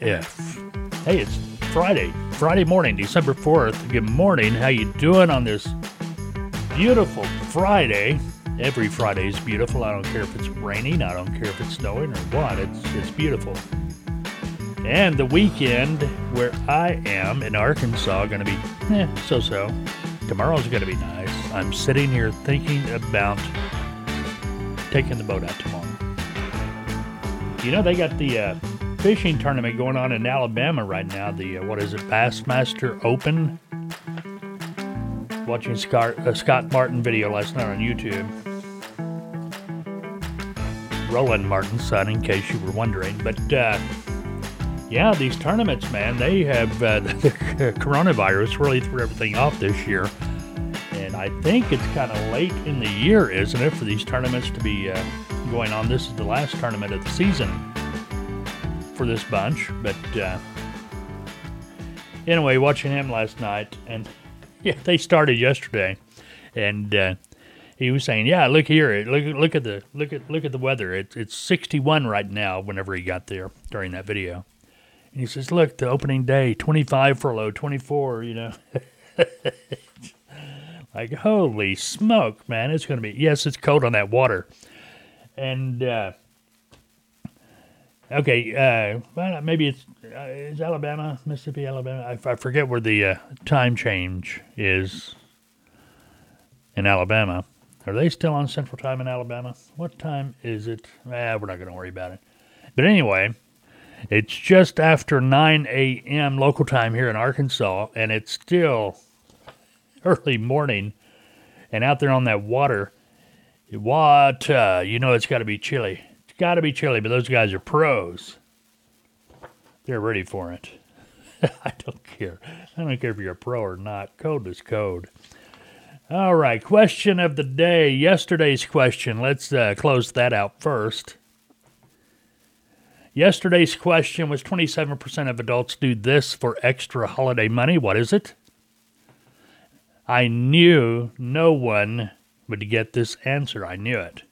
if. Hey, it's Friday, Friday morning, December 4th. Good morning. How you doing on this beautiful Friday? Every Friday is beautiful. I don't care if it's raining. I don't care if it's snowing or what. It's it's beautiful. And the weekend where I am in Arkansas going to be eh, so-so. Tomorrow's going to be nice. I'm sitting here thinking about taking the boat out tomorrow. You know they got the uh, fishing tournament going on in Alabama right now. The uh, what is it, Bassmaster Open? Watching Scott, uh, Scott Martin video last night on YouTube. Roland Martin's son, in case you were wondering. But uh, yeah, these tournaments, man, they have uh, the coronavirus really threw everything off this year. And I think it's kind of late in the year, isn't it, for these tournaments to be uh, going on? This is the last tournament of the season for this bunch. But uh, anyway, watching him last night, and yeah, they started yesterday, and uh, he was saying, "Yeah, look here, look look at the look at look at the weather. It's it's 61 right now. Whenever he got there during that video." And he says, "Look, the opening day, 25 for low, 24. You know, like holy smoke, man! It's to be yes, it's cold on that water, and uh, okay, uh, maybe it's uh, is Alabama, Mississippi, Alabama. I, I forget where the uh, time change is in Alabama. Are they still on Central Time in Alabama? What time is it? Ah, we're not going to worry about it. But anyway, it's just after 9 a.m. local time here in Arkansas, and it's still early morning. And out there on that water, what? You know, it's got to be chilly. Got to be chilly, but those guys are pros. They're ready for it. I don't care. I don't care if you're a pro or not. Code is code. All right, question of the day. Yesterday's question. Let's uh, close that out first. Yesterday's question was 27% of adults do this for extra holiday money. What is it? I knew no one would get this answer. I knew it.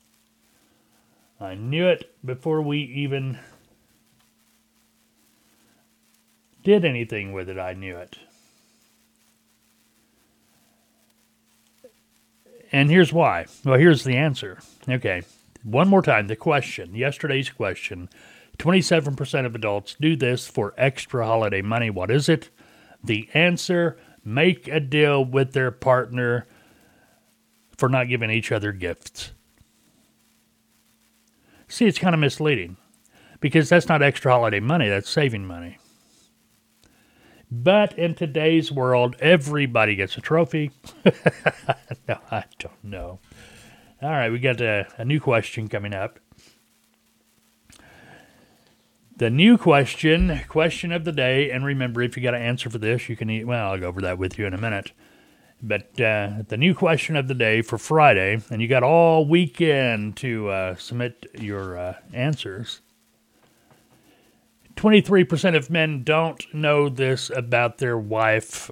I knew it before we even did anything with it. I knew it. And here's why. Well, here's the answer. Okay. One more time the question, yesterday's question. 27% of adults do this for extra holiday money. What is it? The answer make a deal with their partner for not giving each other gifts. See, it's kind of misleading because that's not extra holiday money, that's saving money. But in today's world, everybody gets a trophy. no, I don't know. All right, we got a, a new question coming up. The new question, question of the day, and remember, if you got an answer for this, you can eat. Well, I'll go over that with you in a minute. But uh, the new question of the day for Friday, and you got all weekend to uh, submit your uh, answers. 23% of men don't know this about their wife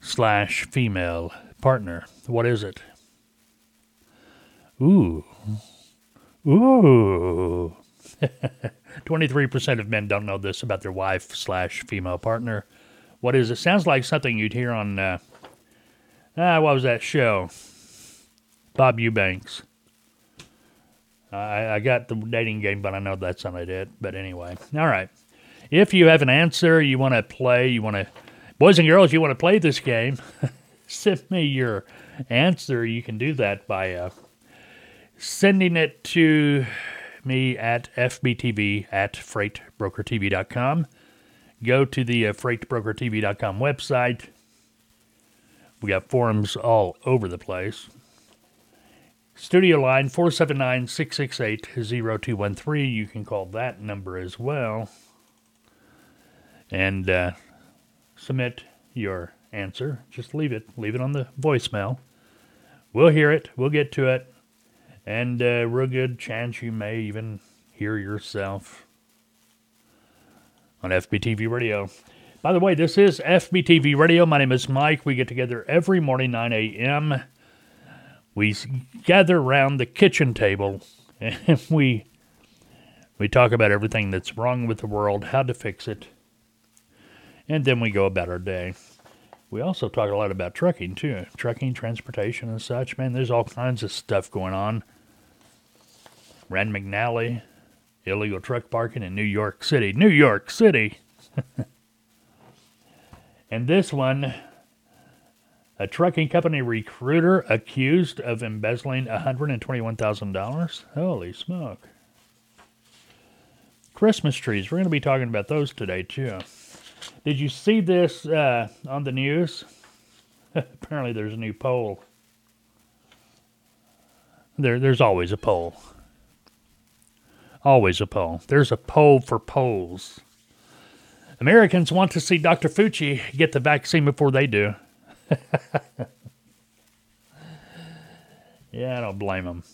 slash female partner. What is it? Ooh. Ooh. 23% of men don't know this about their wife slash female partner. What is it? Sounds like something you'd hear on, uh, ah, what was that show? Bob Eubanks. I, I got the dating game, but I know that's not it. But anyway, all right. If you have an answer, you want to play, you want to, boys and girls, you want to play this game, send me your answer. You can do that by uh, sending it to me at fbtv at freightbrokertv.com. Go to the uh, freightbrokertv.com website. We got forums all over the place. Studio line 479 668 0213. You can call that number as well. And uh, submit your answer. Just leave it. Leave it on the voicemail. We'll hear it. We'll get to it. And uh, real good chance you may even hear yourself on FBTV Radio. By the way, this is FBTV Radio. My name is Mike. We get together every morning, 9 a.m we gather around the kitchen table and we We talk about everything that's wrong with the world, how to fix it, and then we go about our day. We also talk a lot about trucking too, trucking, transportation, and such. Man, there's all kinds of stuff going on. Rand McNally, illegal truck parking in New York City. New York City! and this one, a trucking company recruiter accused of embezzling $121,000. Holy smoke. Christmas trees. We're going to be talking about those today, too. Did you see this uh, on the news? Apparently, there's a new poll. There, there's always a poll. Always a poll. There's a poll for polls. Americans want to see Dr. Fauci get the vaccine before they do. yeah, I don't blame them.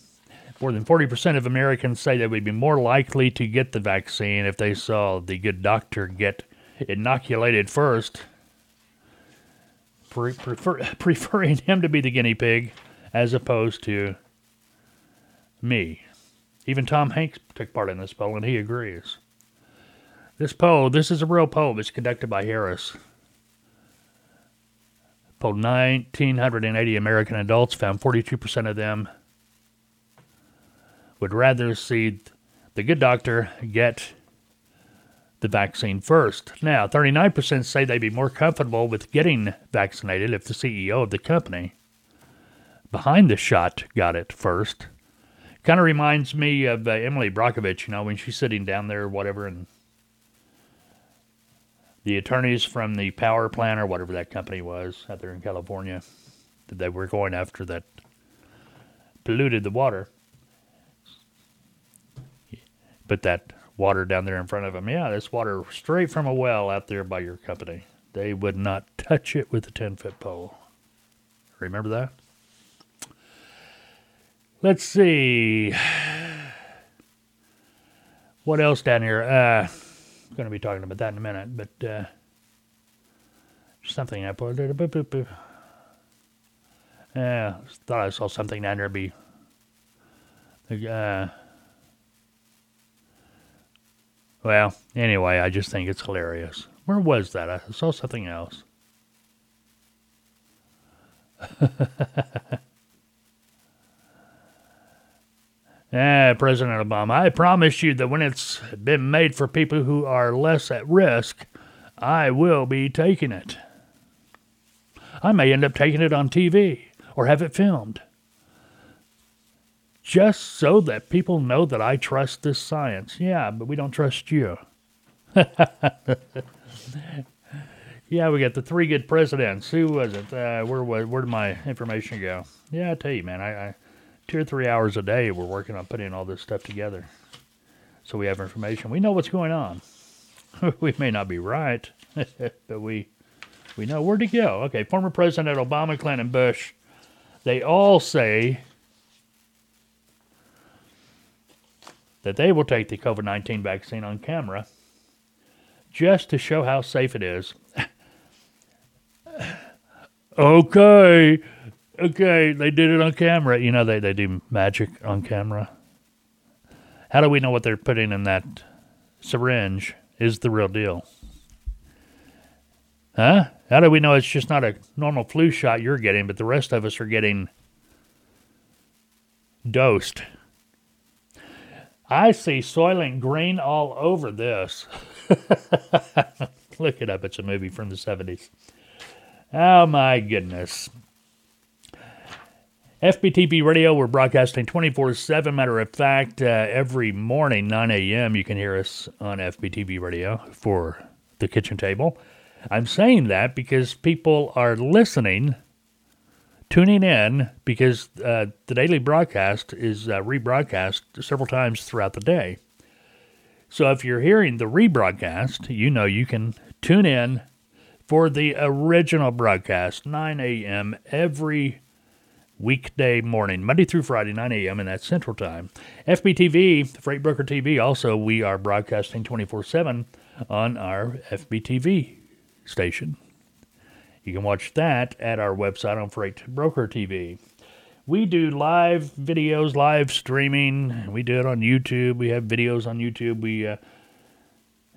More than 40% of Americans say they would be more likely to get the vaccine if they saw the good doctor get inoculated first, pre- prefer- preferring him to be the guinea pig as opposed to me. Even Tom Hanks took part in this poll, and he agrees. This poll, this is a real poll. It's conducted by Harris. Polled 1,980 American adults, found 42% of them would rather see the good doctor get the vaccine first. Now, 39% say they'd be more comfortable with getting vaccinated if the CEO of the company behind the shot got it first. Kind of reminds me of uh, Emily Brockovich, you know, when she's sitting down there or whatever, and the attorneys from the power plant or whatever that company was out there in California that they were going after that polluted the water. But that water down there in front of them, yeah, this water straight from a well out there by your company. They would not touch it with a 10 foot pole. Remember that? Let's see. What else down here? Uh, I'm going to be talking about that in a minute, but uh, something I put. Yeah, thought I saw something down there be. Uh, well, anyway, I just think it's hilarious. Where was that? I saw something else. Eh, President Obama, I promise you that when it's been made for people who are less at risk, I will be taking it. I may end up taking it on TV or have it filmed. Just so that people know that I trust this science. Yeah, but we don't trust you. yeah, we got the three good presidents. Who was it? Uh, where, where, did my information go? Yeah, I tell you, man, I, I two or three hours a day we're working on putting all this stuff together. So we have information. We know what's going on. We may not be right but we we know where to go. Okay former president obama clinton bush they all say that they will take the covid-19 vaccine on camera just to show how safe it is. Okay okay, they did it on camera. You know, they, they do magic on camera. How do we know what they're putting in that syringe is the real deal? Huh? How do we know it's just not a normal flu shot you're getting, but the rest of us are getting dosed? I see Soylent Green all over this. Look it up. It's a movie from the 70s. Oh my goodness. FBTV Radio, we're broadcasting 24 7. Matter of fact, uh, every morning, 9 a.m., you can hear us on FBTV Radio for the kitchen table. I'm saying that because people are listening, tuning in, because uh, the daily broadcast is uh, rebroadcast several times throughout the day. So if you're hearing the rebroadcast, you know you can tune in for the original broadcast, 9 a.m. every weekday morning, Monday through Friday, 9 a.m., and that's Central Time. FBTV, Freight Broker TV, also, we are broadcasting 24 7 on our FBTV station. You can watch that at our website on Freight Broker TV. we do live videos, live streaming. We do it on YouTube. We have videos on YouTube. We uh,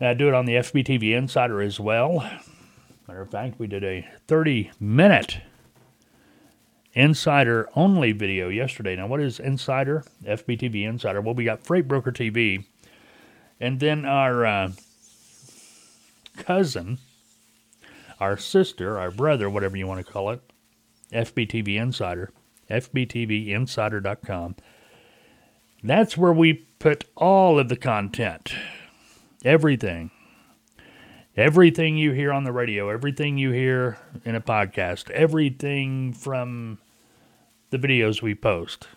uh, do it on the FBTV Insider as well. Matter of fact, we did a 30 minute Insider only video yesterday. Now, what is Insider? FBTV Insider. Well, we got Freight Broker TV. And then our uh, cousin, our sister, our brother, whatever you want to call it, FBTV Insider, FBTVinsider.com. That's where we put all of the content, everything. Everything you hear on the radio, everything you hear in a podcast, everything from the videos we post.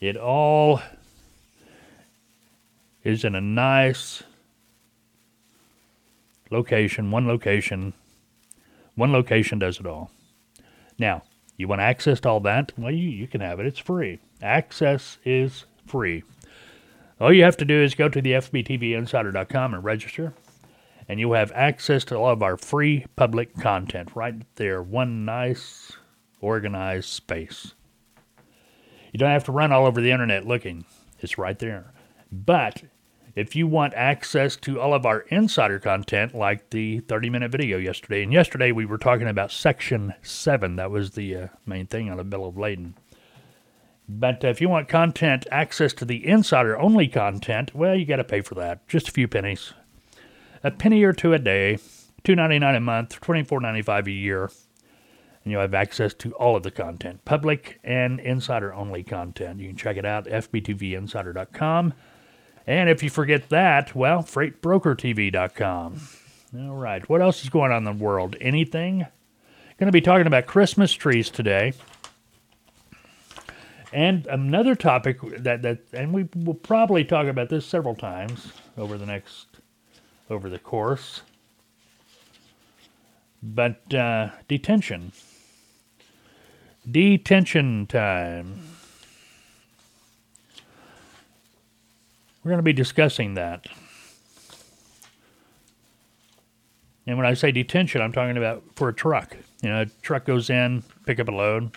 It all is in a nice location, one location. One location does it all. Now, you want access to all that? Well, you, you can have it. It's free. Access is free. All you have to do is go to the FBTVinsider.com and register, and you'll have access to all of our free public content right there. One nice, organized space. You don't have to run all over the internet looking, it's right there. But if you want access to all of our insider content, like the 30 minute video yesterday, and yesterday we were talking about Section 7, that was the uh, main thing on the Bill of Lading. But uh, if you want content, access to the insider only content, well, you got to pay for that. Just a few pennies. A penny or two a day, $2.99 a month, $24.95 a year. And you'll have access to all of the content, public and insider only content. You can check it out, fbtvinsider.com. And if you forget that, well, freightbrokertv.com. All right, what else is going on in the world? Anything? Going to be talking about Christmas trees today. And another topic that, that and we will probably talk about this several times over the next over the course. But uh, detention. Detention time. We're going to be discussing that. And when I say detention, I'm talking about for a truck. You know, a truck goes in, pick up a load.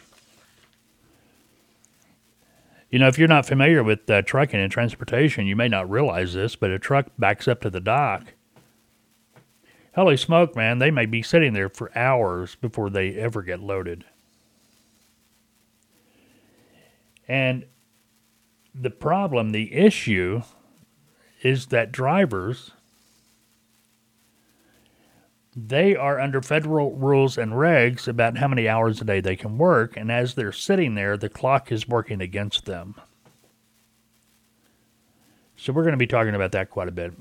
You know, if you're not familiar with uh, trucking and transportation, you may not realize this, but a truck backs up to the dock. Holy smoke, man, they may be sitting there for hours before they ever get loaded. And the problem, the issue is that drivers they are under federal rules and regs about how many hours a day they can work, and as they're sitting there, the clock is working against them. So, we're going to be talking about that quite a bit.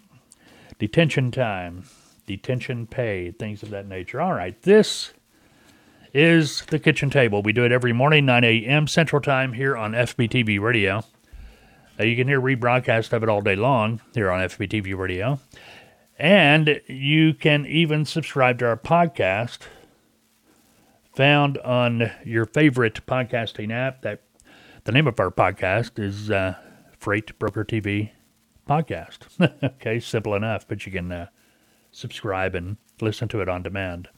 Detention time, detention pay, things of that nature. All right, this is the kitchen table. We do it every morning, 9 a.m. Central Time here on FBTV Radio. Uh, you can hear rebroadcast of it all day long here on FBTV Radio. And you can even subscribe to our podcast found on your favorite podcasting app. That the name of our podcast is uh, Freight Broker TV Podcast. okay, simple enough, but you can uh, subscribe and listen to it on demand.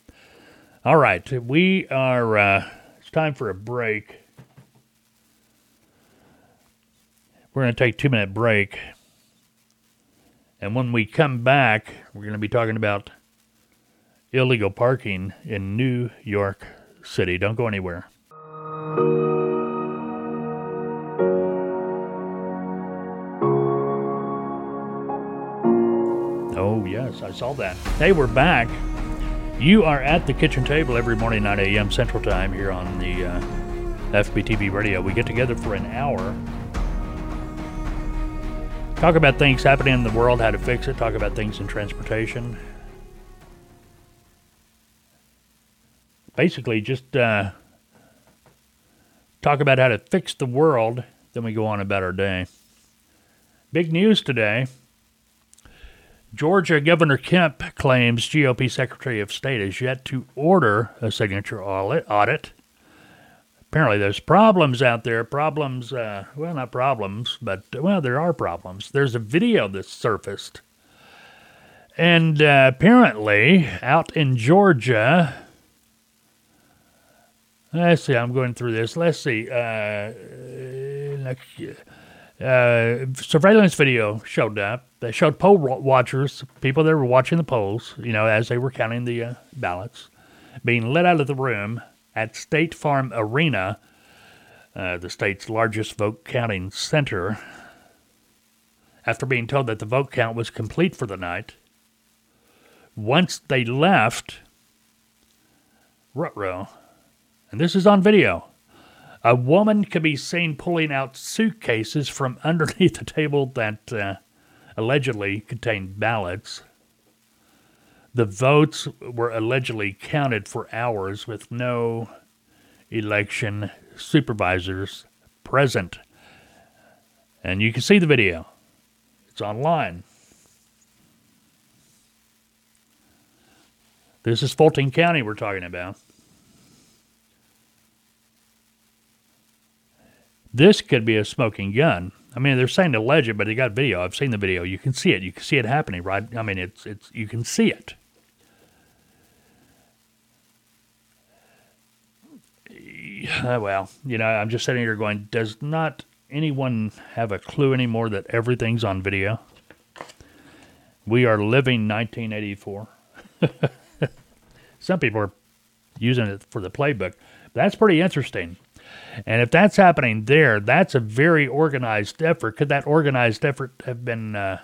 All right, we are. Uh, it's time for a break. We're going to take a two minute break. And when we come back, we're going to be talking about illegal parking in New York City. Don't go anywhere. Oh, yes, I saw that. Hey, we're back. You are at the kitchen table every morning, 9 a.m. Central Time here on the uh, FBTV radio. We get together for an hour Talk about things happening in the world, how to fix it. Talk about things in transportation. Basically, just uh, talk about how to fix the world. Then we go on about our day. Big news today. Georgia Governor Kemp claims GOP Secretary of State has yet to order a signature audit apparently there's problems out there. Problems, uh, well, not problems, but well, there are problems. There's a video that surfaced, and uh, apparently out in Georgia, Let's see. I'm going through this. Let's see. Uh, uh, surveillance video showed up. They showed poll watchers, people that were watching the polls, you know, as they were counting the uh, ballots, being let out of the room at State Farm Arena, uh, the state's largest vote counting center, after being told that the vote count was complete for the night. Once they left, Rutro, and this is on video, a woman could be seen pulling out suitcases from underneath the table that uh, allegedly contained ballots. The votes were allegedly counted for hours with no election supervisors present. And you can see the video, it's online. This is Fulton County we're talking about. This could be a smoking gun. I mean, they're saying alleged, but they got video. I've seen the video. You can see it. You can see it happening, right? I mean, it's it's you can see it. Uh, well, you know, I'm just sitting here going, does not anyone have a clue anymore that everything's on video? We are living 1984. Some people are using it for the playbook. That's pretty interesting. And if that's happening there, that's a very organized effort. Could that organized effort have been uh,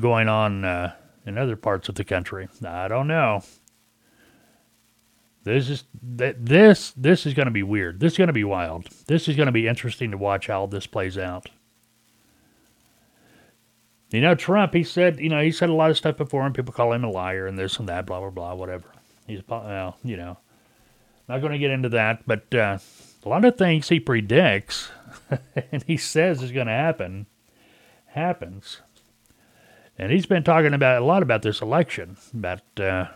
going on uh, in other parts of the country? I don't know. This is this this is going to be weird. This is going to be wild. This is going to be interesting to watch how this plays out. You know, Trump. He said, you know, he said a lot of stuff before, and people call him a liar and this and that, blah blah blah, whatever. He's well, you know, not going to get into that, but uh, a lot of things he predicts and he says is going to happen happens. And he's been talking about a lot about this election, about uh,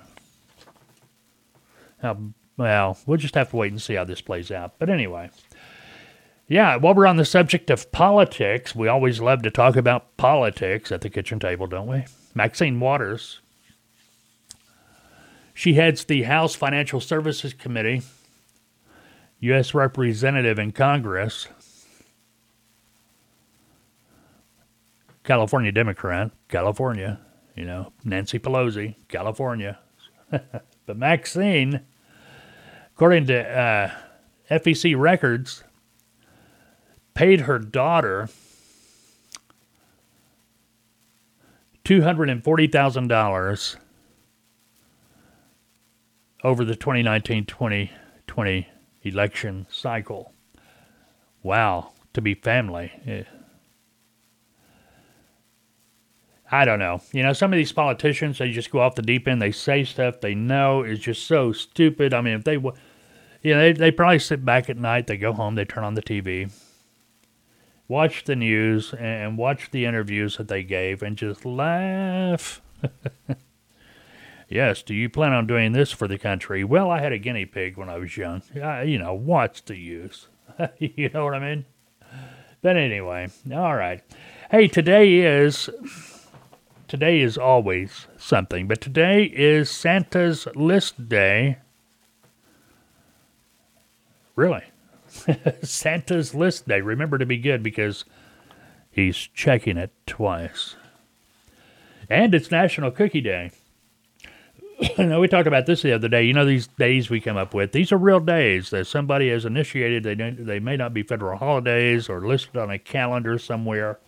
how well we'll just have to wait and see how this plays out. But anyway, yeah, while we're on the subject of politics, we always love to talk about politics at the kitchen table, don't we? Maxine Waters she heads the House Financial Services Committee, U.S. Representative in Congress, California Democrat, California, you know, Nancy Pelosi, California. but Maxine, according to uh, FEC records, paid her daughter $240,000 over the 2019 2020 election cycle. Wow, to be family. Eh. I don't know. You know, some of these politicians, they just go off the deep end. They say stuff they know is just so stupid. I mean, if they, you know, they, they probably sit back at night, they go home, they turn on the TV, watch the news, and watch the interviews that they gave, and just laugh. Yes, do you plan on doing this for the country? Well, I had a guinea pig when I was young. I, you know, what's the use? you know what I mean? But anyway, all right. Hey, today is today is always something, but today is Santa's list day. Really? Santa's list day. Remember to be good because he's checking it twice. And it's National Cookie Day. know, we talked about this the other day. You know, these days we come up with, these are real days that somebody has initiated. They, they may not be federal holidays or listed on a calendar somewhere.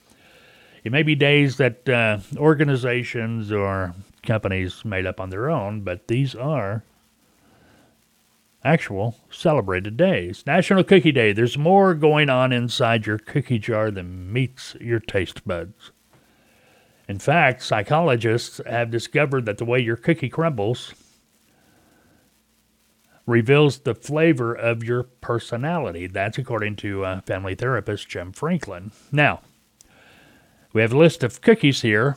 It may be days that uh, organizations or companies made up on their own, but these are actual celebrated days. National Cookie Day. There's more going on inside your cookie jar than meets your taste buds. In fact, psychologists have discovered that the way your cookie crumbles reveals the flavor of your personality. That's according to uh, family therapist Jim Franklin. Now, we have a list of cookies here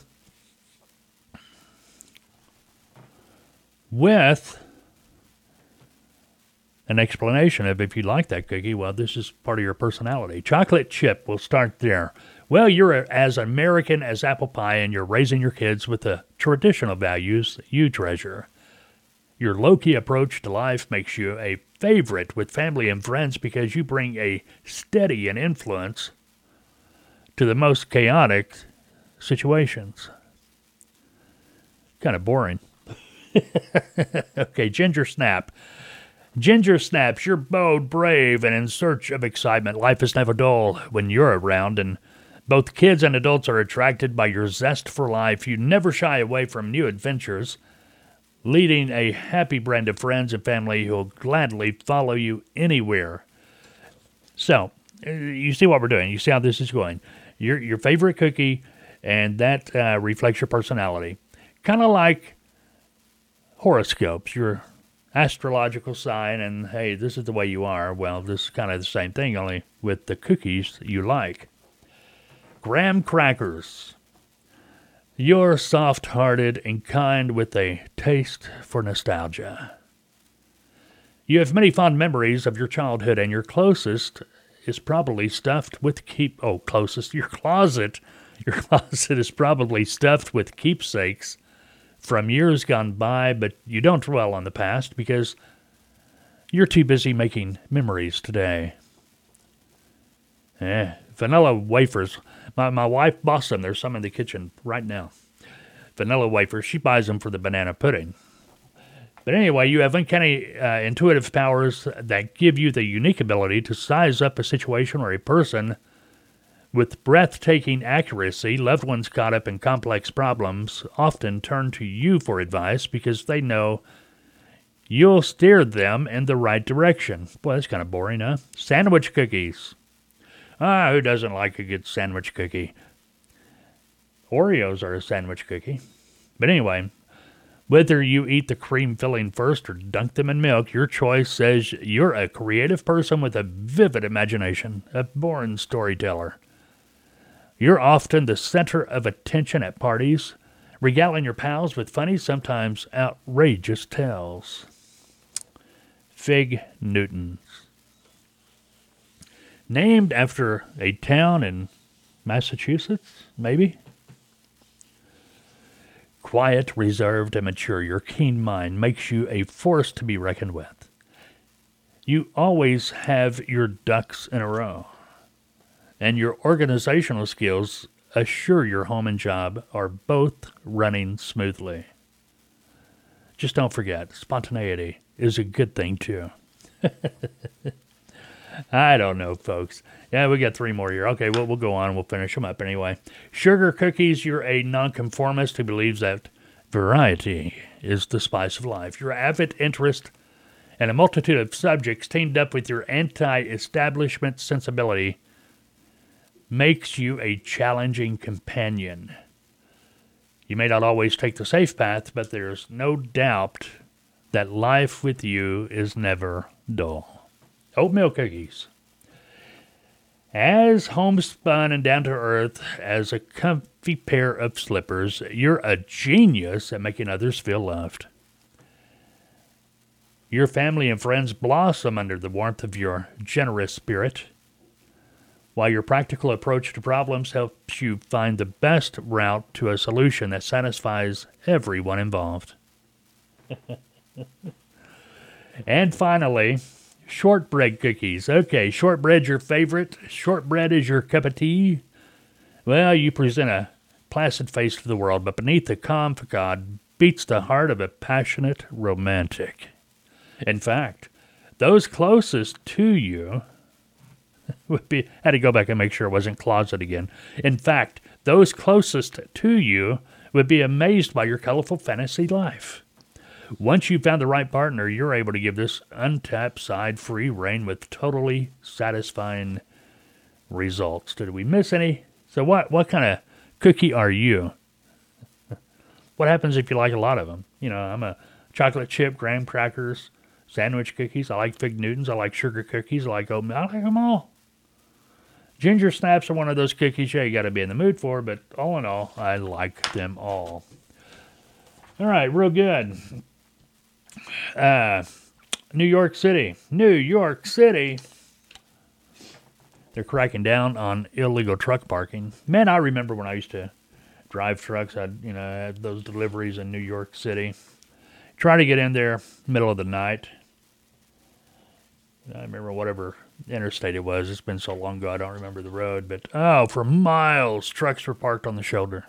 with an explanation of if you like that cookie, well, this is part of your personality. Chocolate chip, we'll start there. Well, you're as American as apple pie, and you're raising your kids with the traditional values you treasure. Your low key approach to life makes you a favorite with family and friends because you bring a steady and influence to the most chaotic situations. Kind of boring. okay, Ginger Snap. Ginger Snaps, you're bold, brave, and in search of excitement. Life is never dull when you're around, and both kids and adults are attracted by your zest for life. You never shy away from new adventures, leading a happy brand of friends and family who'll gladly follow you anywhere. So, uh, you see what we're doing. You see how this is going. Your your favorite cookie, and that uh, reflects your personality. Kind of like horoscopes. Your astrological sign and hey, this is the way you are. Well, this is kind of the same thing, only with the cookies you like. Graham crackers. You're soft hearted and kind with a taste for nostalgia. You have many fond memories of your childhood, and your closest is probably stuffed with keep. Oh, closest, your closet. Your closet is probably stuffed with keepsakes from years gone by, but you don't dwell on the past because you're too busy making memories today. Eh, vanilla wafers. My, my wife bought them. There's some in the kitchen right now. Vanilla wafers. She buys them for the banana pudding. But anyway, you have uncanny uh, intuitive powers that give you the unique ability to size up a situation or a person with breathtaking accuracy, loved ones caught up in complex problems often turn to you for advice because they know you'll steer them in the right direction. Boy, that's kind of boring, huh? Sandwich cookies. Ah, who doesn't like a good sandwich cookie? Oreos are a sandwich cookie. But anyway, whether you eat the cream filling first or dunk them in milk, your choice says you're a creative person with a vivid imagination, a born storyteller. You're often the center of attention at parties, regaling your pals with funny, sometimes outrageous tales. Fig Newtons. Named after a town in Massachusetts, maybe? Quiet, reserved, and mature, your keen mind makes you a force to be reckoned with. You always have your ducks in a row and your organizational skills assure your home and job are both running smoothly. Just don't forget, spontaneity is a good thing too. I don't know, folks. Yeah, we got three more here. Okay, well, we'll go on. We'll finish them up anyway. Sugar cookies, you're a nonconformist who believes that variety is the spice of life. Your avid interest in a multitude of subjects teamed up with your anti establishment sensibility makes you a challenging companion. You may not always take the safe path, but there's no doubt that life with you is never dull. Oatmeal cookies. As homespun and down to earth as a comfy pair of slippers, you're a genius at making others feel loved. Your family and friends blossom under the warmth of your generous spirit while your practical approach to problems helps you find the best route to a solution that satisfies everyone involved. and finally, shortbread cookies. Okay, shortbread's your favorite. Shortbread is your cup of tea. Well, you present a placid face to the world, but beneath the calm facade beats the heart of a passionate romantic. In fact, those closest to you would be had to go back and make sure it wasn't closet again. In fact, those closest to you would be amazed by your colorful fantasy life. Once you've found the right partner, you're able to give this untapped side free reign with totally satisfying results. Did we miss any? So what what kind of cookie are you? what happens if you like a lot of them? You know, I'm a chocolate chip graham crackers, sandwich cookies. I like fig Newtons. I like sugar cookies. I like oatmeal. I like them all. Ginger snaps are one of those cookies, yeah, you got to be in the mood for, but all in all, I like them all. All right, real good. Uh, New York City. New York City. They're cracking down on illegal truck parking. Man, I remember when I used to drive trucks. I, you know, had those deliveries in New York City. Try to get in there middle of the night. I remember whatever interstate it was. It's been so long ago I don't remember the road, but oh, for miles trucks were parked on the shoulder.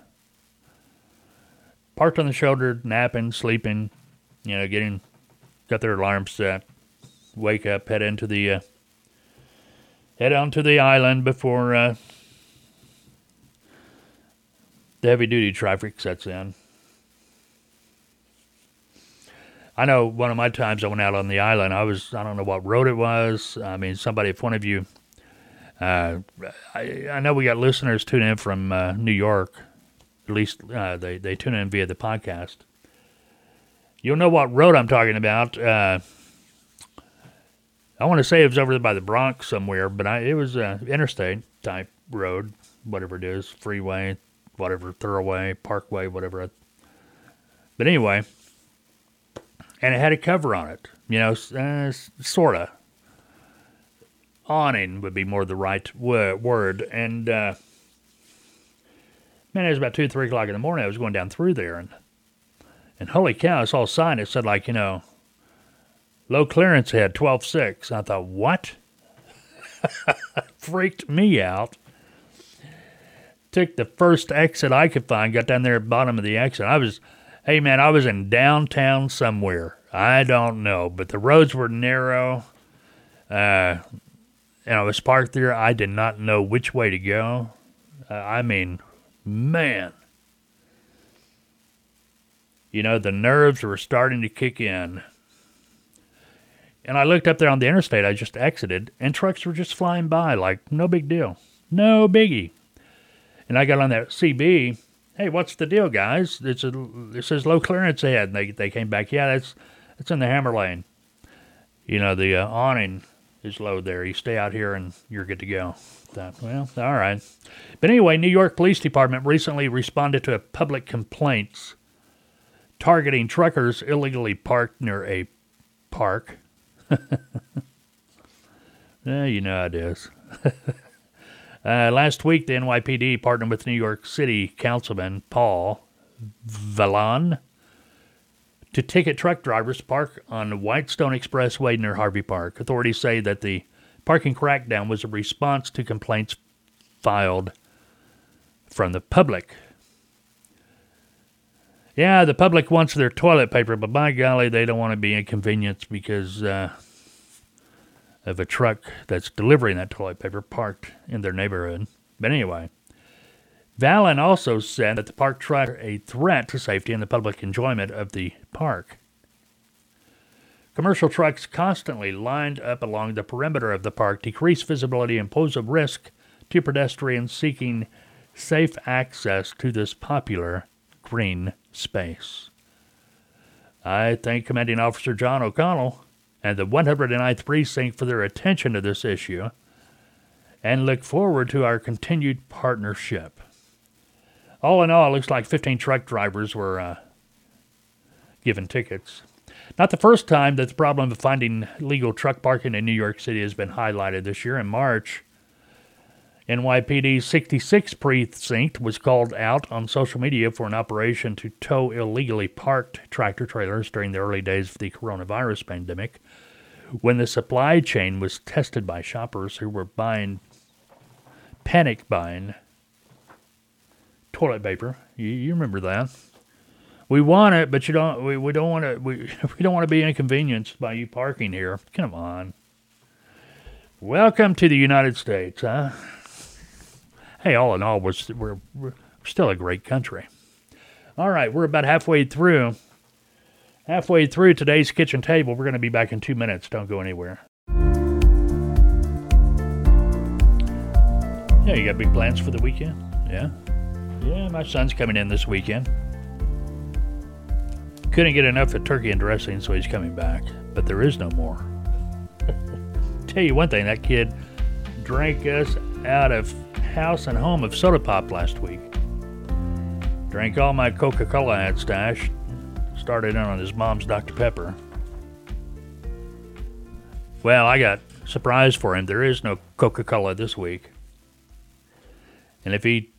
Parked on the shoulder, napping, sleeping, you know, getting got their alarm set. Wake up, head into the uh, head onto the island before uh, the heavy duty traffic sets in. I know one of my times I went out on the island, I was, I don't know what road it was. I mean, somebody, if one of you, uh, I, I know we got listeners tuning in from uh, New York, at least uh, they, they tune in via the podcast. You'll know what road I'm talking about. Uh, I want to say it was over by the Bronx somewhere, but I, it was an interstate type road, whatever it is, freeway, whatever, thoroughway, parkway, whatever. But anyway, and it had a cover on it, you know, uh, sort of. Awning would be more the right word. And, uh, man, it was about 2, 3 o'clock in the morning. I was going down through there, and, and holy cow, I saw a sign that said, like, you know, low clearance had 12.6. I thought, what? Freaked me out took the first exit I could find, got down there at the bottom of the exit. I was Hey man, I was in downtown somewhere. I don't know, but the roads were narrow. Uh, and I was parked there. I did not know which way to go. Uh, I mean, man. You know, the nerves were starting to kick in. And I looked up there on the interstate I just exited, and trucks were just flying by like no big deal. No biggie. And I got on that CB, hey, what's the deal, guys? It's a, it says low clearance ahead. And they, they came back, yeah, that's, that's in the hammer lane. You know, the uh, awning is low there. You stay out here and you're good to go. Well, all right. But anyway, New York Police Department recently responded to a public complaints targeting truckers illegally parked near a park. yeah, you know how it is. Uh, last week, the NYPD partnered with New York City Councilman Paul Vallone to ticket truck drivers to park on Whitestone Expressway near Harvey Park. Authorities say that the parking crackdown was a response to complaints filed from the public. Yeah, the public wants their toilet paper, but by golly, they don't want to be inconvenienced because uh, of a truck that's delivering that toilet paper parked in their neighborhood. But anyway, Vallone also said that the park tried a threat to safety and the public enjoyment of the park. Commercial trucks constantly lined up along the perimeter of the park decrease visibility and pose a risk to pedestrians seeking safe access to this popular green space. I thank Commanding Officer John O'Connell and the 109th Precinct for their attention to this issue and look forward to our continued partnership. All in all, it looks like 15 truck drivers were uh, given tickets. Not the first time that the problem of finding legal truck parking in New York City has been highlighted this year. In March, NYPD's 66th precinct was called out on social media for an operation to tow illegally parked tractor trailers during the early days of the coronavirus pandemic when the supply chain was tested by shoppers who were buying, panic buying toilet paper. You, you remember that? We want it, but you don't. We, we don't want to. We, we don't want to be inconvenienced by you parking here. Come on. Welcome to the United States, huh? Hey, all in all, we're, we're, we're still a great country. All right, we're about halfway through halfway through today's kitchen table. We're going to be back in two minutes. Don't go anywhere. Yeah, you got big plans for the weekend? Yeah? Yeah, my son's coming in this weekend. Couldn't get enough of turkey and dressing, so he's coming back. But there is no more. Tell you one thing, that kid drank us out of house and home of soda pop last week. Drank all my Coca Cola I had stashed, started in on his mom's Dr. Pepper. Well, I got surprise for him. There is no Coca Cola this week. And if he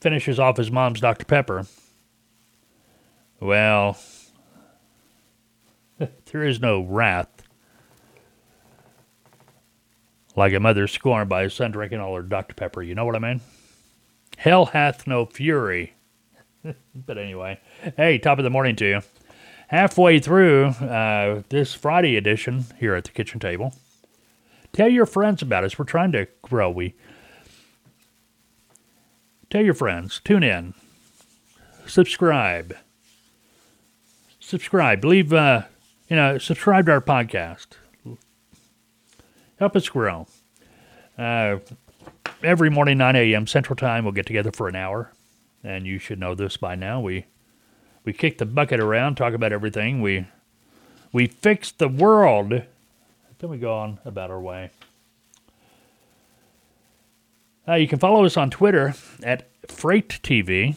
finishes off his mom's Dr. Pepper, well, there is no wrath like a mother scorned by a son drinking all her Dr. Pepper. You know what I mean? Hell hath no fury. but anyway, hey, top of the morning to you. Halfway through uh, this Friday edition here at the kitchen table. Tell your friends about us. We're trying to grow. We tell your friends. Tune in. Subscribe. Subscribe. Leave. Uh, you know, subscribe to our podcast. Help us grow. Uh, every morning, 9 a.m. Central Time, we'll get together for an hour. And you should know this by now. We we kick the bucket around, talk about everything. We we fix the world. Then we go on about our way. Uh, you can follow us on Twitter at Freight TV.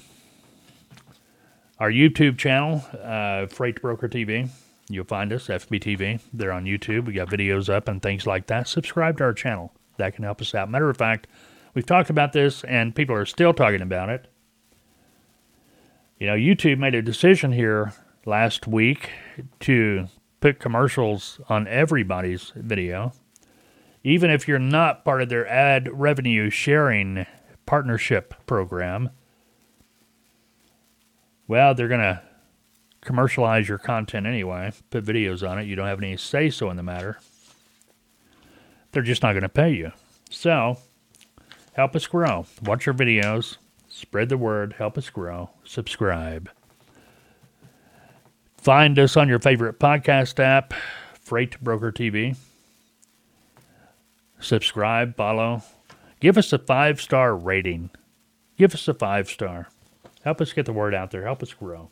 Our YouTube channel, uh, Freight Broker TV. You'll find us, FBTV. They're on YouTube. We got videos up and things like that. Subscribe to our channel. That can help us out. Matter of fact, we've talked about this and people are still talking about it. You know, YouTube made a decision here last week to put commercials on everybody's video, even if you're not part of their ad revenue sharing partnership program. Well, they're going to commercialize your content anyway, put videos on it. You don't have any say so in the matter. They're just not going to pay you. So, help us grow. Watch our videos, spread the word, help us grow, subscribe. Find us on your favorite podcast app, Freight Broker TV. Subscribe, follow. Give us a five star rating. Give us a five star. Help us get the word out there. Help us grow.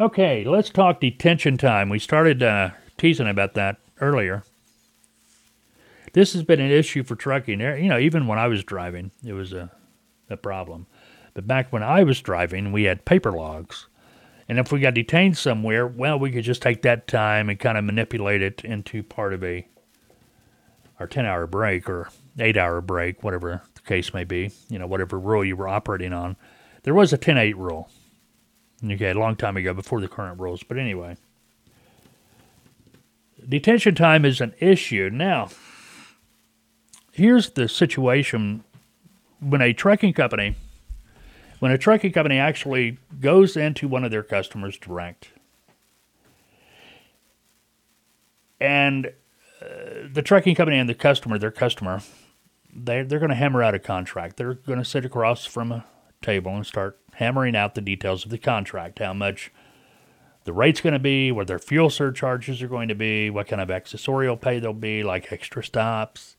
Okay, let's talk detention time. We started uh, teasing about that earlier. This has been an issue for trucking. You know, even when I was driving, it was a, a problem. But back when I was driving, we had paper logs. And if we got detained somewhere, well, we could just take that time and kind of manipulate it into part of a our 10 hour break or 8 hour break, whatever the case may be, you know, whatever rule you were operating on. There was a 10 8 rule. Okay, a long time ago before the current rules. But anyway, detention time is an issue. Now, here's the situation when a trucking company when a trucking company actually goes into one of their customers direct and uh, the trucking company and the customer their customer they, they're going to hammer out a contract they're going to sit across from a table and start hammering out the details of the contract, how much the rate's going to be, what their fuel surcharges are going to be, what kind of accessorial pay there'll be, like extra stops.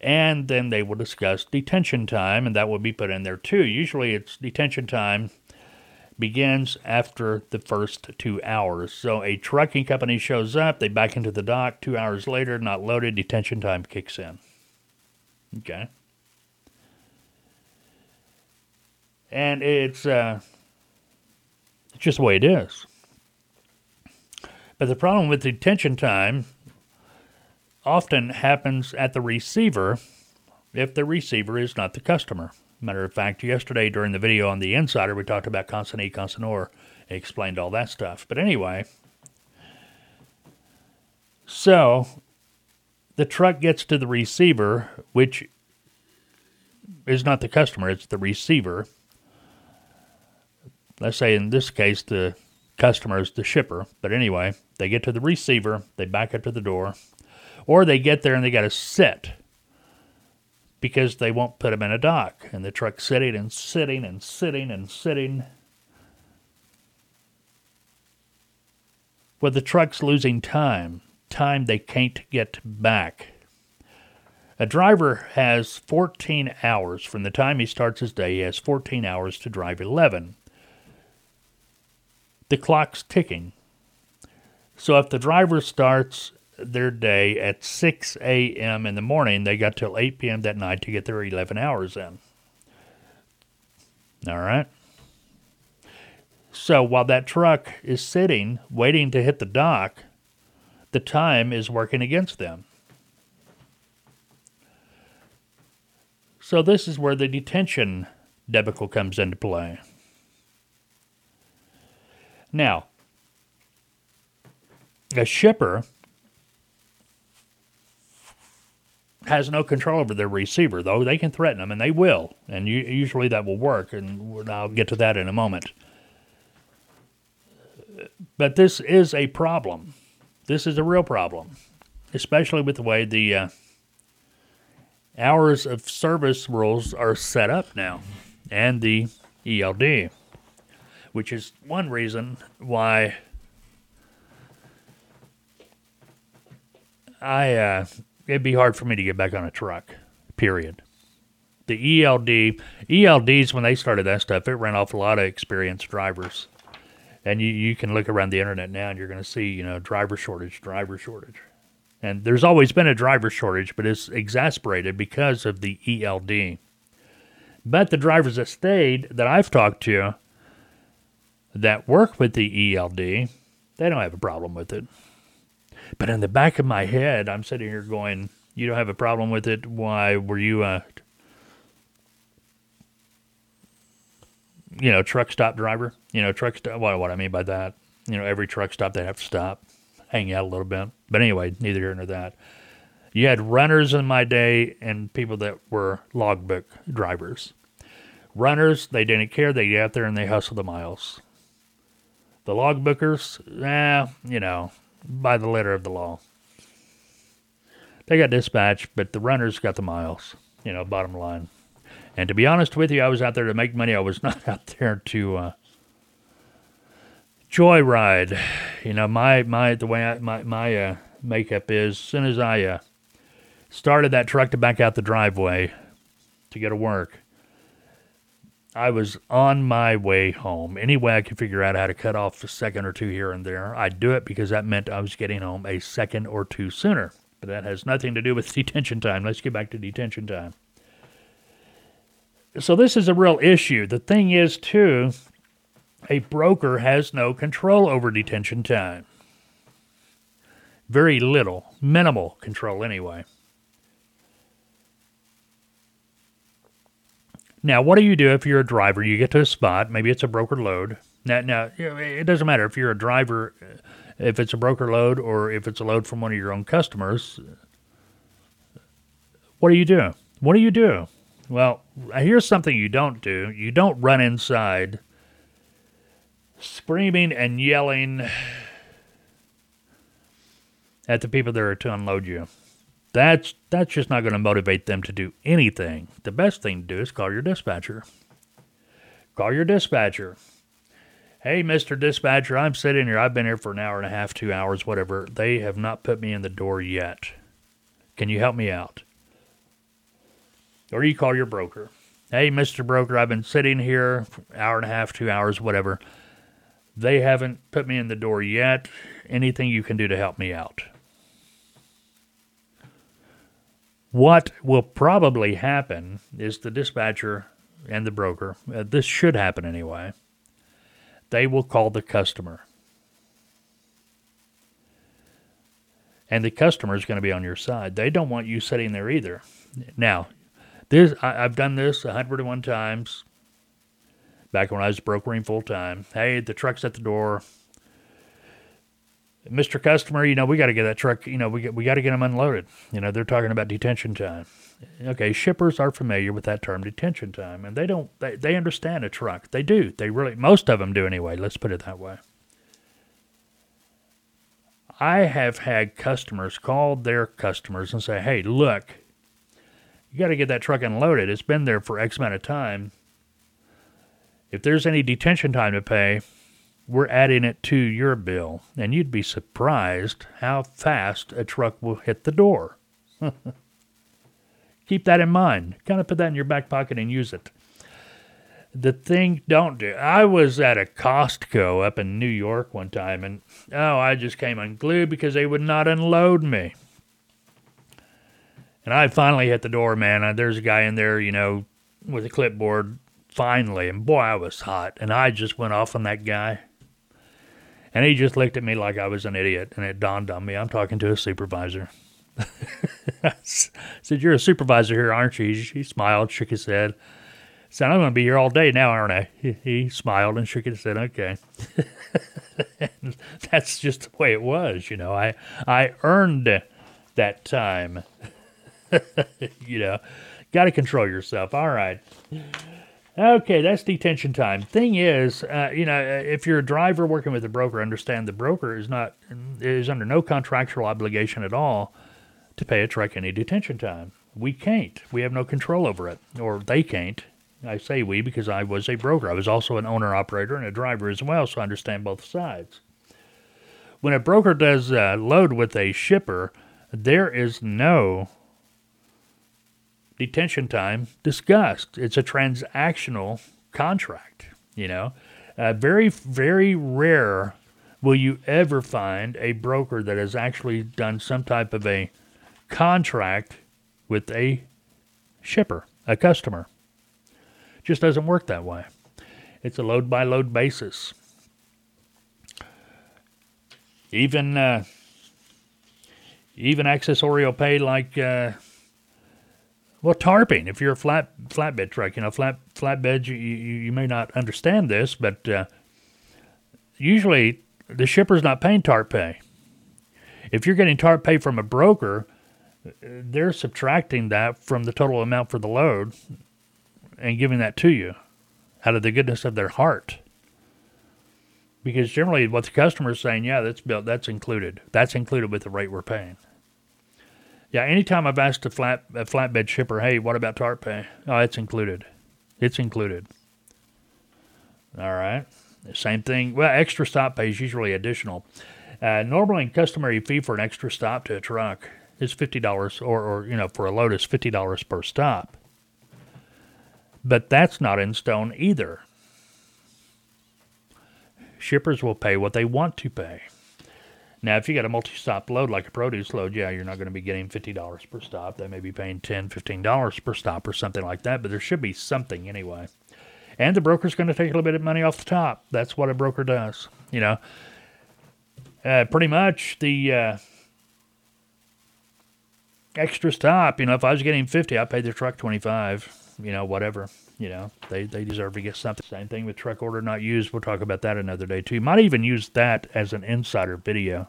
And then they will discuss detention time, and that will be put in there too. Usually it's detention time begins after the first two hours. So a trucking company shows up, they back into the dock, two hours later, not loaded, detention time kicks in. Okay. And it's uh, it's just the way it is. But the problem with the detention time often happens at the receiver if the receiver is not the customer. Matter of fact, yesterday during the video on the Insider, we talked about consignee, consignor, explained all that stuff. But anyway, so the truck gets to the receiver, which is not the customer, it's the receiver let's say in this case the customer is the shipper, but anyway, they get to the receiver, they back up to the door, or they get there and they got to sit because they won't put them in a dock, and the truck's sitting and sitting and sitting and sitting. Well, the truck's losing time, time they can't get back. A driver has 14 hours from the time he starts his day, he has 14 hours to drive 11 the clock's ticking. So if the driver starts their day at 6 a.m. in the morning, they got till 8 p.m. that night to get their 11 hours in. All right. So while that truck is sitting, waiting to hit the dock, the time is working against them. So this is where the detention debacle comes into play. Now, A shipper has no control over their receiver, though they can threaten them, and they will, and usually that will work. And I'll get to that in a moment. But this is a problem. This is a real problem, especially with the way the uh, hours of service rules are set up now, and the ELD, which is one reason why I uh, it'd be hard for me to get back on a truck. Period. The ELD, ELDs when they started that stuff, it ran off a lot of experienced drivers, and you you can look around the internet now and you're going to see you know driver shortage, driver shortage, and there's always been a driver shortage, but it's exasperated because of the ELD. But the drivers that stayed that I've talked to that work with the ELD, they don't have a problem with it. But in the back of my head, I'm sitting here going, "You don't have a problem with it? Why were you a, you know, truck stop driver? You know, truck stop. What what I mean by that? You know, every truck stop they have to stop, hang out a little bit. But anyway, neither here nor that. You had runners in my day and people that were logbook drivers. Runners, they didn't care. They get out there and they hustle the miles. The logbookers, eh, you know, by the letter of the law. They got dispatched, but the runners got the miles, you know, bottom line. And to be honest with you, I was out there to make money. I was not out there to uh, joyride. You know, my, my the way I, my, my uh, makeup is, as soon as I uh, started that truck to back out the driveway to go to work, I was on my way home. Any way I could figure out how to cut off a second or two here and there, I'd do it because that meant I was getting home a second or two sooner. But that has nothing to do with detention time. Let's get back to detention time. So, this is a real issue. The thing is, too, a broker has no control over detention time. Very little, minimal control, anyway. Now, what do you do if you're a driver? You get to a spot, maybe it's a broker load. Now, now it doesn't matter if you're a driver, uh, if it's a broker load or if it's a load from one of your own customers. What do you do? What do you do? Well, here's something you don't do. You don't run inside screaming and yelling at the people that are to unload you. That's that's just not going to motivate them to do anything. The best thing to do is call your dispatcher. Call your dispatcher. Hey, Mr. Dispatcher, I'm sitting here. I've been here for an hour and a half, two hours, whatever. They have not put me in the door yet. Can you help me out? Or you call your broker. Hey, Mr. Broker, I've been sitting here for an hour and a half, two hours, whatever. They haven't put me in the door yet. Anything you can do to help me out? What will probably happen is the dispatcher and the broker, uh, this should happen anyway, they will call the customer. And the customer is going to be on your side. They don't want you sitting there either. Now, this I, have done this 101 times back when I was brokering full time. Hey, the truck's at the door. Mr. Customer, you know, we got to get that truck, you know, we, we got to get them unloaded. You know, they're talking about detention time. Okay, shippers are familiar with that term, detention time, and they don't, they, they understand a truck. They do. They really, most of them do anyway. Let's put it that way. I have had customers call their customers and say, hey, look, you got to get that truck unloaded. It's been there for X amount of time. If there's any detention time to pay, we're adding it to your bill, and you'd be surprised how fast a truck will hit the door. Keep that in mind. Kind of put that in your back pocket and use it. The thing don't do. I was at a Costco up in New York one time, and oh, I just came unglued because they would not unload me. And I finally hit the door, man. Uh, there's a guy in there, you know, with a clipboard, finally. And boy, I was hot. And I just went off on that guy. And he just looked at me like I was an idiot, and it dawned on me I'm talking to a supervisor. I said, You're a supervisor here, aren't you? He smiled, shook his head. said, I'm going to be here all day now, aren't I? He, he smiled and shook his head, okay. That's just the way it was, you know. I, I earned that time. you know, got to control yourself. All right. Okay, that's detention time. Thing is, uh, you know, if you're a driver working with a broker, understand the broker is not is under no contractual obligation at all to pay a truck any detention time. We can't. We have no control over it, or they can't. I say we because I was a broker. I was also an owner operator and a driver as well, so I understand both sides. When a broker does uh, load with a shipper, there is no detention time discussed. It's a transactional contract, you know. Uh, very, very rare will you ever find a broker that has actually done some type of a contract with a shipper, a customer. Just doesn't work that way. It's a load by load basis. Even uh, even accessorial pay like uh, well, tarping. If you're a flat flatbed truck, you know, flat flatbeds, you, you, you may not understand this, but uh, usually the shipper's not paying tarp pay. If you're getting tarp pay from a broker, they're subtracting that from the total amount for the load and giving that to you out of the goodness of their heart. Because generally, what the customer is saying, yeah, that's built, that's included. That's included with the rate we're paying. Yeah, anytime I've asked a flat a flatbed shipper, hey, what about tarp pay? Oh, it's included. It's included. All right. Same thing. Well, extra stop pay is usually additional. Uh, normally, customary fee for an extra stop to a truck is fifty dollars, or, or you know, for a load is fifty dollars per stop. But that's not in stone either. Shippers will pay what they want to pay. Now, if you got a multi-stop load like a produce load, yeah, you're not going to be getting $50 per stop. They may be paying $10, $15 per stop or something like that, but there should be something anyway. And the broker's going to take a little bit of money off the top. That's what a broker does. You know, uh, pretty much the uh, extra stop, you know, if I was getting 50, I paid the truck 25 you know, whatever. You know, they, they deserve to get something. Same thing with truck order not used. We'll talk about that another day too. Might even use that as an insider video.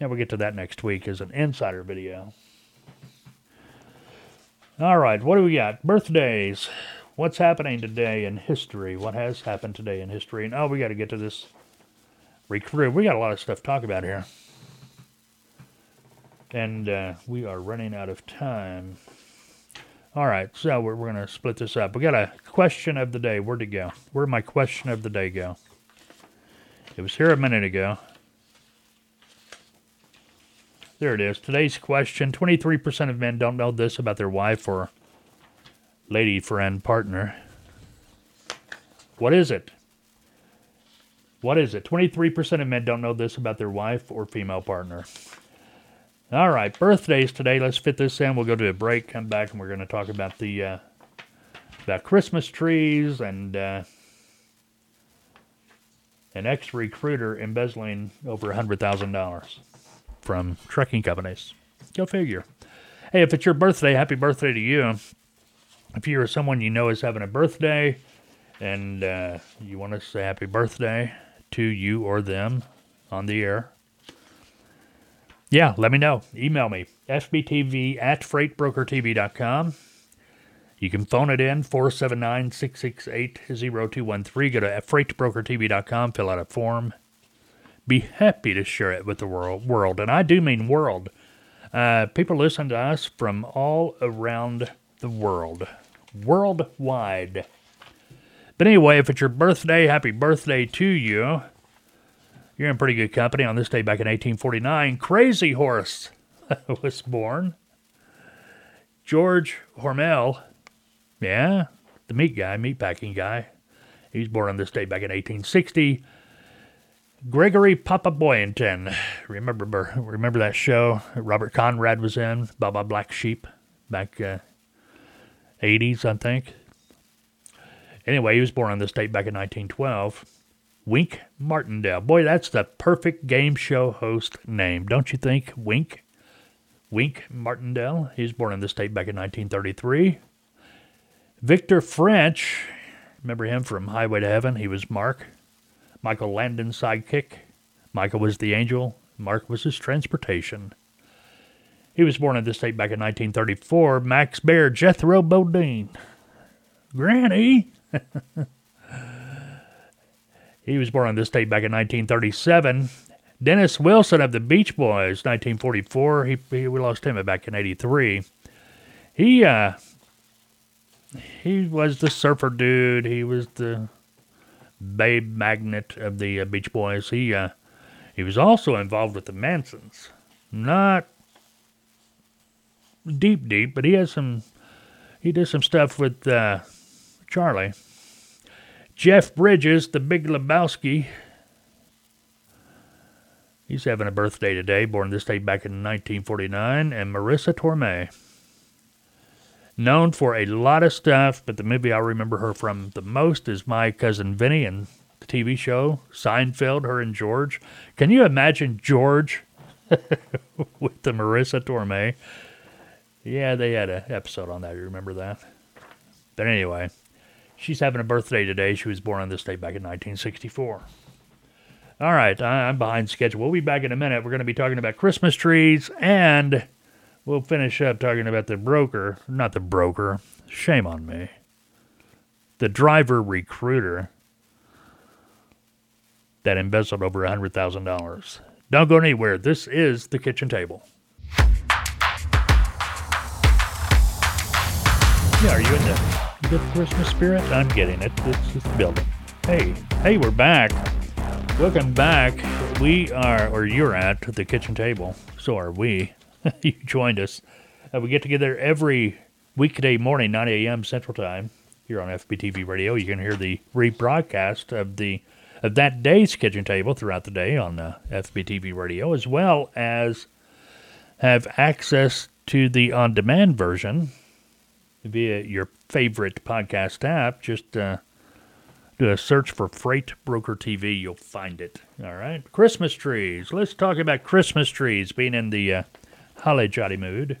Yeah, we'll get to that next week as an insider video. All right, what do we got? Birthdays. What's happening today in history? What has happened today in history? And oh, we got to get to this recruit. We got a lot of stuff to talk about here. And uh, we are running out of time. All right, so we're, we're going to split this up. We got a question of the day. Where'd it go? Where'd my question of the day go? It was here a minute ago. There it is. Today's question 23% of men don't know this about their wife or lady friend partner. What is it? What is it? 23% of men don't know this about their wife or female partner. All right, birthdays today. Let's fit this in. We'll go to a break, come back, and we're going to talk about the uh, about Christmas trees and uh, an ex-recruiter embezzling over hundred thousand dollars from trucking companies. Go figure. Hey, if it's your birthday, happy birthday to you. If you're someone you know is having a birthday and uh, you want to say happy birthday to you or them on the air, yeah, let me know. Email me, fbtv at freightbrokertv.com. You can phone it in, 479 668 0213. Go to freightbrokertv.com, fill out a form. Be happy to share it with the world. world. And I do mean world. Uh, people listen to us from all around the world, worldwide. But anyway, if it's your birthday, happy birthday to you. You're in pretty good company. On this day back in 1849, Crazy Horse was born. George Hormel, yeah, the meat guy, meat packing guy. He was born on this day back in 1860. Gregory Papa Boyington, remember remember that show Robert Conrad was in, Baa Baa Black Sheep, back uh, 80s, I think. Anyway, he was born on this date back in 1912. Wink Martindale. Boy, that's the perfect game show host name, don't you think? Wink. Wink Martindale. He was born in the state back in 1933. Victor French, remember him from Highway to Heaven? He was Mark. Michael Landon's sidekick. Michael was the angel. Mark was his transportation. He was born in this state back in 1934. Max Baer Jethro Bodine. Granny. he was born in this state back in 1937. Dennis Wilson of the Beach Boys, 1944. He, he we lost him back in 83. He uh, he was the surfer dude. He was the babe magnet of the uh, Beach Boys. He uh, he was also involved with the Mansons. Not deep, deep, but he has some. He did some stuff with uh, Charlie. Jeff Bridges, the Big Lebowski. He's having a birthday today, born this day back in 1949, and Marisa Tomei. Known for a lot of stuff, but the movie I remember her from the most is My Cousin Vinny and the TV show Seinfeld, her and George. Can you imagine George with the Marisa Tomei? Yeah, they had an episode on that. You remember that? But anyway, she's having a birthday today. She was born on this day back in 1964. All right, I'm behind schedule. We'll be back in a minute. We're going to be talking about Christmas trees and we'll finish up talking about the broker, not the broker, shame on me, the driver recruiter that embezzled over $100,000. Don't go anywhere. This is the kitchen table. Yeah, are you in the good Christmas spirit? I'm getting it. It's just building. Hey, hey, we're back. Welcome back. We are, or you're at the kitchen table. So are we. you joined us. Uh, we get together every weekday morning, 9 a.m. Central Time, here on FBTV Radio. You can hear the rebroadcast of the of that day's kitchen table throughout the day on uh, FBTV Radio, as well as have access to the on-demand version via your favorite podcast app. Just uh, do a search for Freight Broker TV. You'll find it. All right. Christmas trees. Let's talk about Christmas trees being in the uh, holly jolly mood.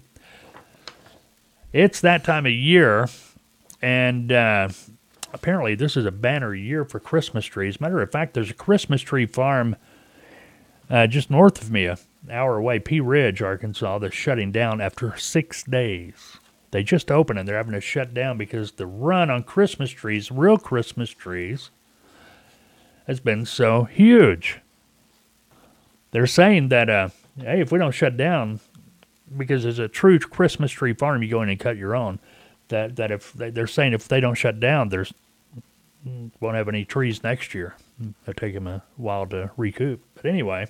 It's that time of year, and uh, apparently this is a banner year for Christmas trees. Matter of fact, there's a Christmas tree farm uh, just north of me, an hour away, Pea Ridge, Arkansas, that's shutting down after six days. They just opened and they're having to shut down because the run on Christmas trees, real Christmas trees, has been so huge. They're saying that, uh, hey, if we don't shut down, because as a true Christmas tree farm, you go in and cut your own. That that if they, they're saying if they don't shut down, there's won't have any trees next year. It'll take them a while to recoup. But anyway,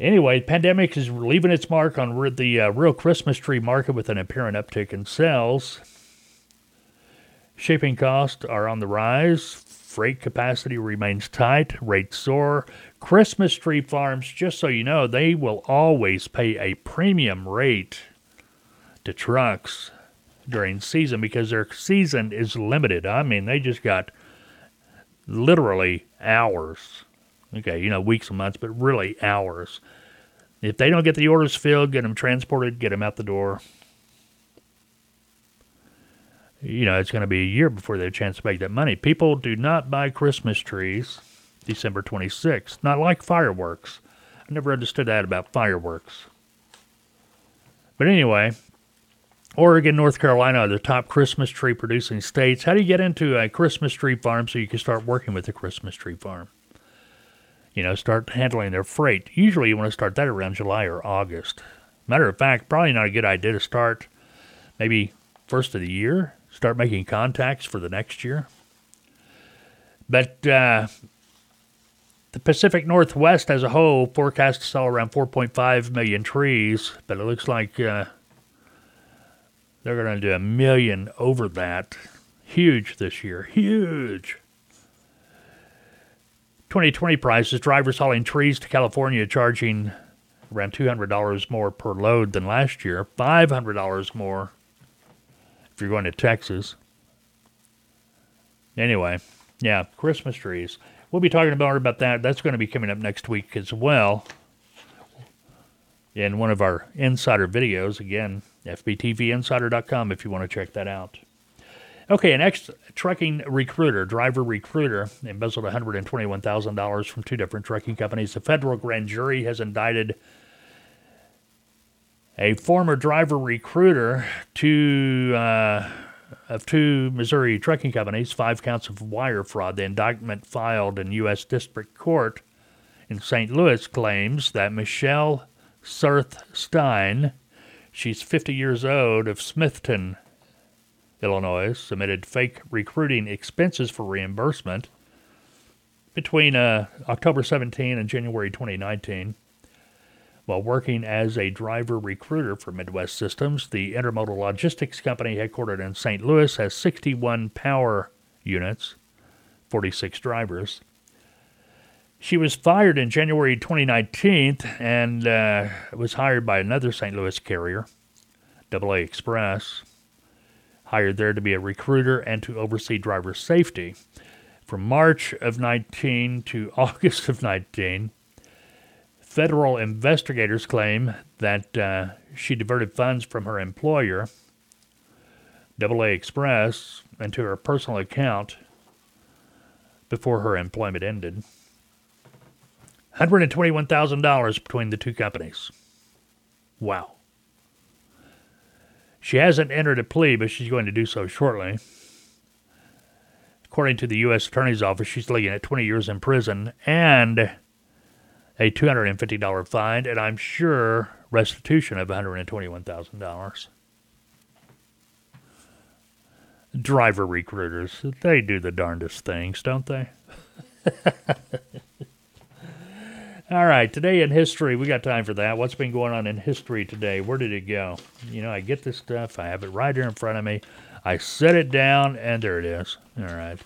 anyway, pandemic is leaving its mark on the uh, real Christmas tree market with an apparent uptick in sales. Shipping costs are on the rise. Freight capacity remains tight. Rates soar. Christmas tree farms, just so you know, they will always pay a premium rate to trucks during season because their season is limited. I mean, they just got literally hours. Okay, you know, weeks and months, but really hours. If they don't get the orders filled, get them transported, get them out the door. You know, it's going to be a year before they have a chance to make that money. People do not buy Christmas trees December 26th. Not like fireworks. I never understood that about fireworks. But anyway, Oregon, North Carolina are the top Christmas tree producing states. How do you get into a Christmas tree farm so you can start working with a Christmas tree farm? You know, start handling their freight. Usually you want to start that around July or August. Matter of fact, probably not a good idea to start maybe first of the year, start making contacts for the next year. But uh, the Pacific Northwest as a whole forecast to sell around 4.5 million trees, but it looks like uh, they're going to do a million over that. Huge this year. Huge. 2020 prices drivers hauling trees to California charging around $200 more per load than last year, $500 more if you're going to Texas. Anyway, yeah, Christmas trees. We'll be talking more about that. That's going to be coming up next week as well. In one of our insider videos, again, FBTVinsider.com if you want to check that out. Okay, an ex trucking recruiter, driver recruiter, embezzled $121,000 from two different trucking companies. The federal grand jury has indicted a former driver recruiter to, uh, of two Missouri trucking companies, five counts of wire fraud. The indictment filed in U.S. District Court in St. Louis claims that Michelle Surth Stein, she's 50 years old, of Smithton, Illinois, submitted fake recruiting expenses for reimbursement between uh, October 17 and January 2019. While working as a driver recruiter for Midwest Systems, the intermodal logistics company headquartered in St. Louis has 61 power units, 46 drivers. She was fired in January 2019 and uh, was hired by another St. Louis carrier, AA Express, hired there to be a recruiter and to oversee driver safety. From March of 19 to August of 19, Federal investigators claim that uh, she diverted funds from her employer, AA Express, into her personal account before her employment ended. $121,000 between the two companies. Wow. She hasn't entered a plea, but she's going to do so shortly. According to the U.S. Attorney's Office, she's looking at 20 years in prison and a $250 fine, and I'm sure restitution of $121,000. Driver recruiters, they do the darndest things, don't they? All right, today in history, we got time for that. What's been going on in history today? Where did it go? You know, I get this stuff, I have it right here in front of me. I set it down, and there it is. All right.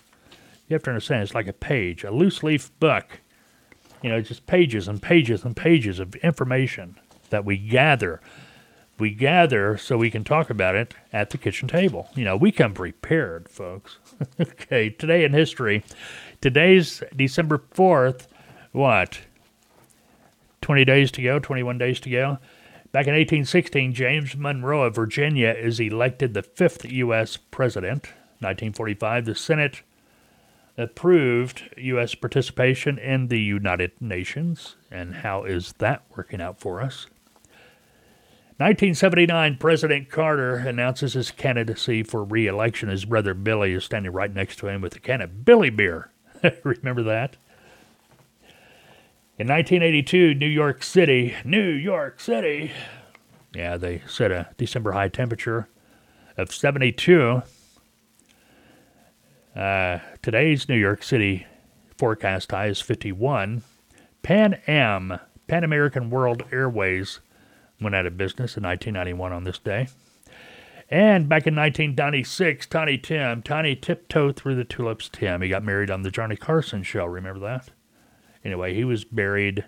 You have to understand, it's like a page, a loose leaf book you know, just pages and pages and pages of information that we gather. We gather so we can talk about it at the kitchen table. You know, we come prepared, folks. okay, today in history. Today's December 4th. What? 20 days to go, 21 days to go. Back in 1816, James Monroe of Virginia is elected the fifth U.S. president. 1945, the Senate approved U.S. participation in the United Nations. And how is that working out for us? 1979, President Carter announces his candidacy for re election. His brother Billy is standing right next to him with a can of Billy beer. Remember that? In 1982, New York City, New York City, yeah, they set a December high temperature of 72. Uh, today's New York City forecast high is 51. Pan Am, Pan American World Airways, went out of business in 1991 on this day. And back in 1996, Tiny Tim, Tiny Tiptoe Through the Tulips Tim, he got married on the Johnny Carson show. Remember that? Anyway, he was buried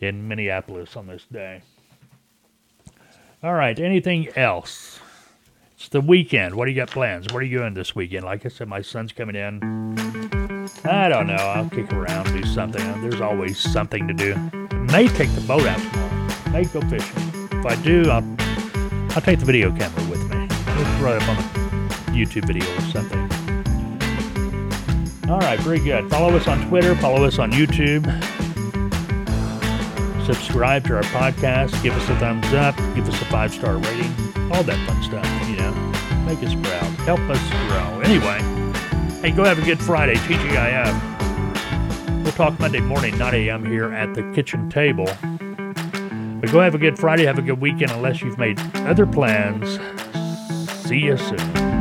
in Minneapolis on this day. All right, anything else? It's the weekend. What do you got plans? What are you doing this weekend? Like I said, my son's coming in. I don't know. I'll kick around, do something. There's always something to do. May take the boat out tomorrow. May go fishing. If I do, I'll I'll take the video camera with me. We'll throw it up on a YouTube video or something. All right, very good. Follow us on Twitter. Follow us on YouTube. Subscribe to our podcast. Give us a thumbs up. Give us a five star rating. All that fun stuff. Make us proud. Help us grow. Anyway, hey, go have a good Friday, TGIF. We'll talk Monday morning, 9 a.m. here at the kitchen table. But go have a good Friday, have a good weekend, unless you've made other plans. See you soon.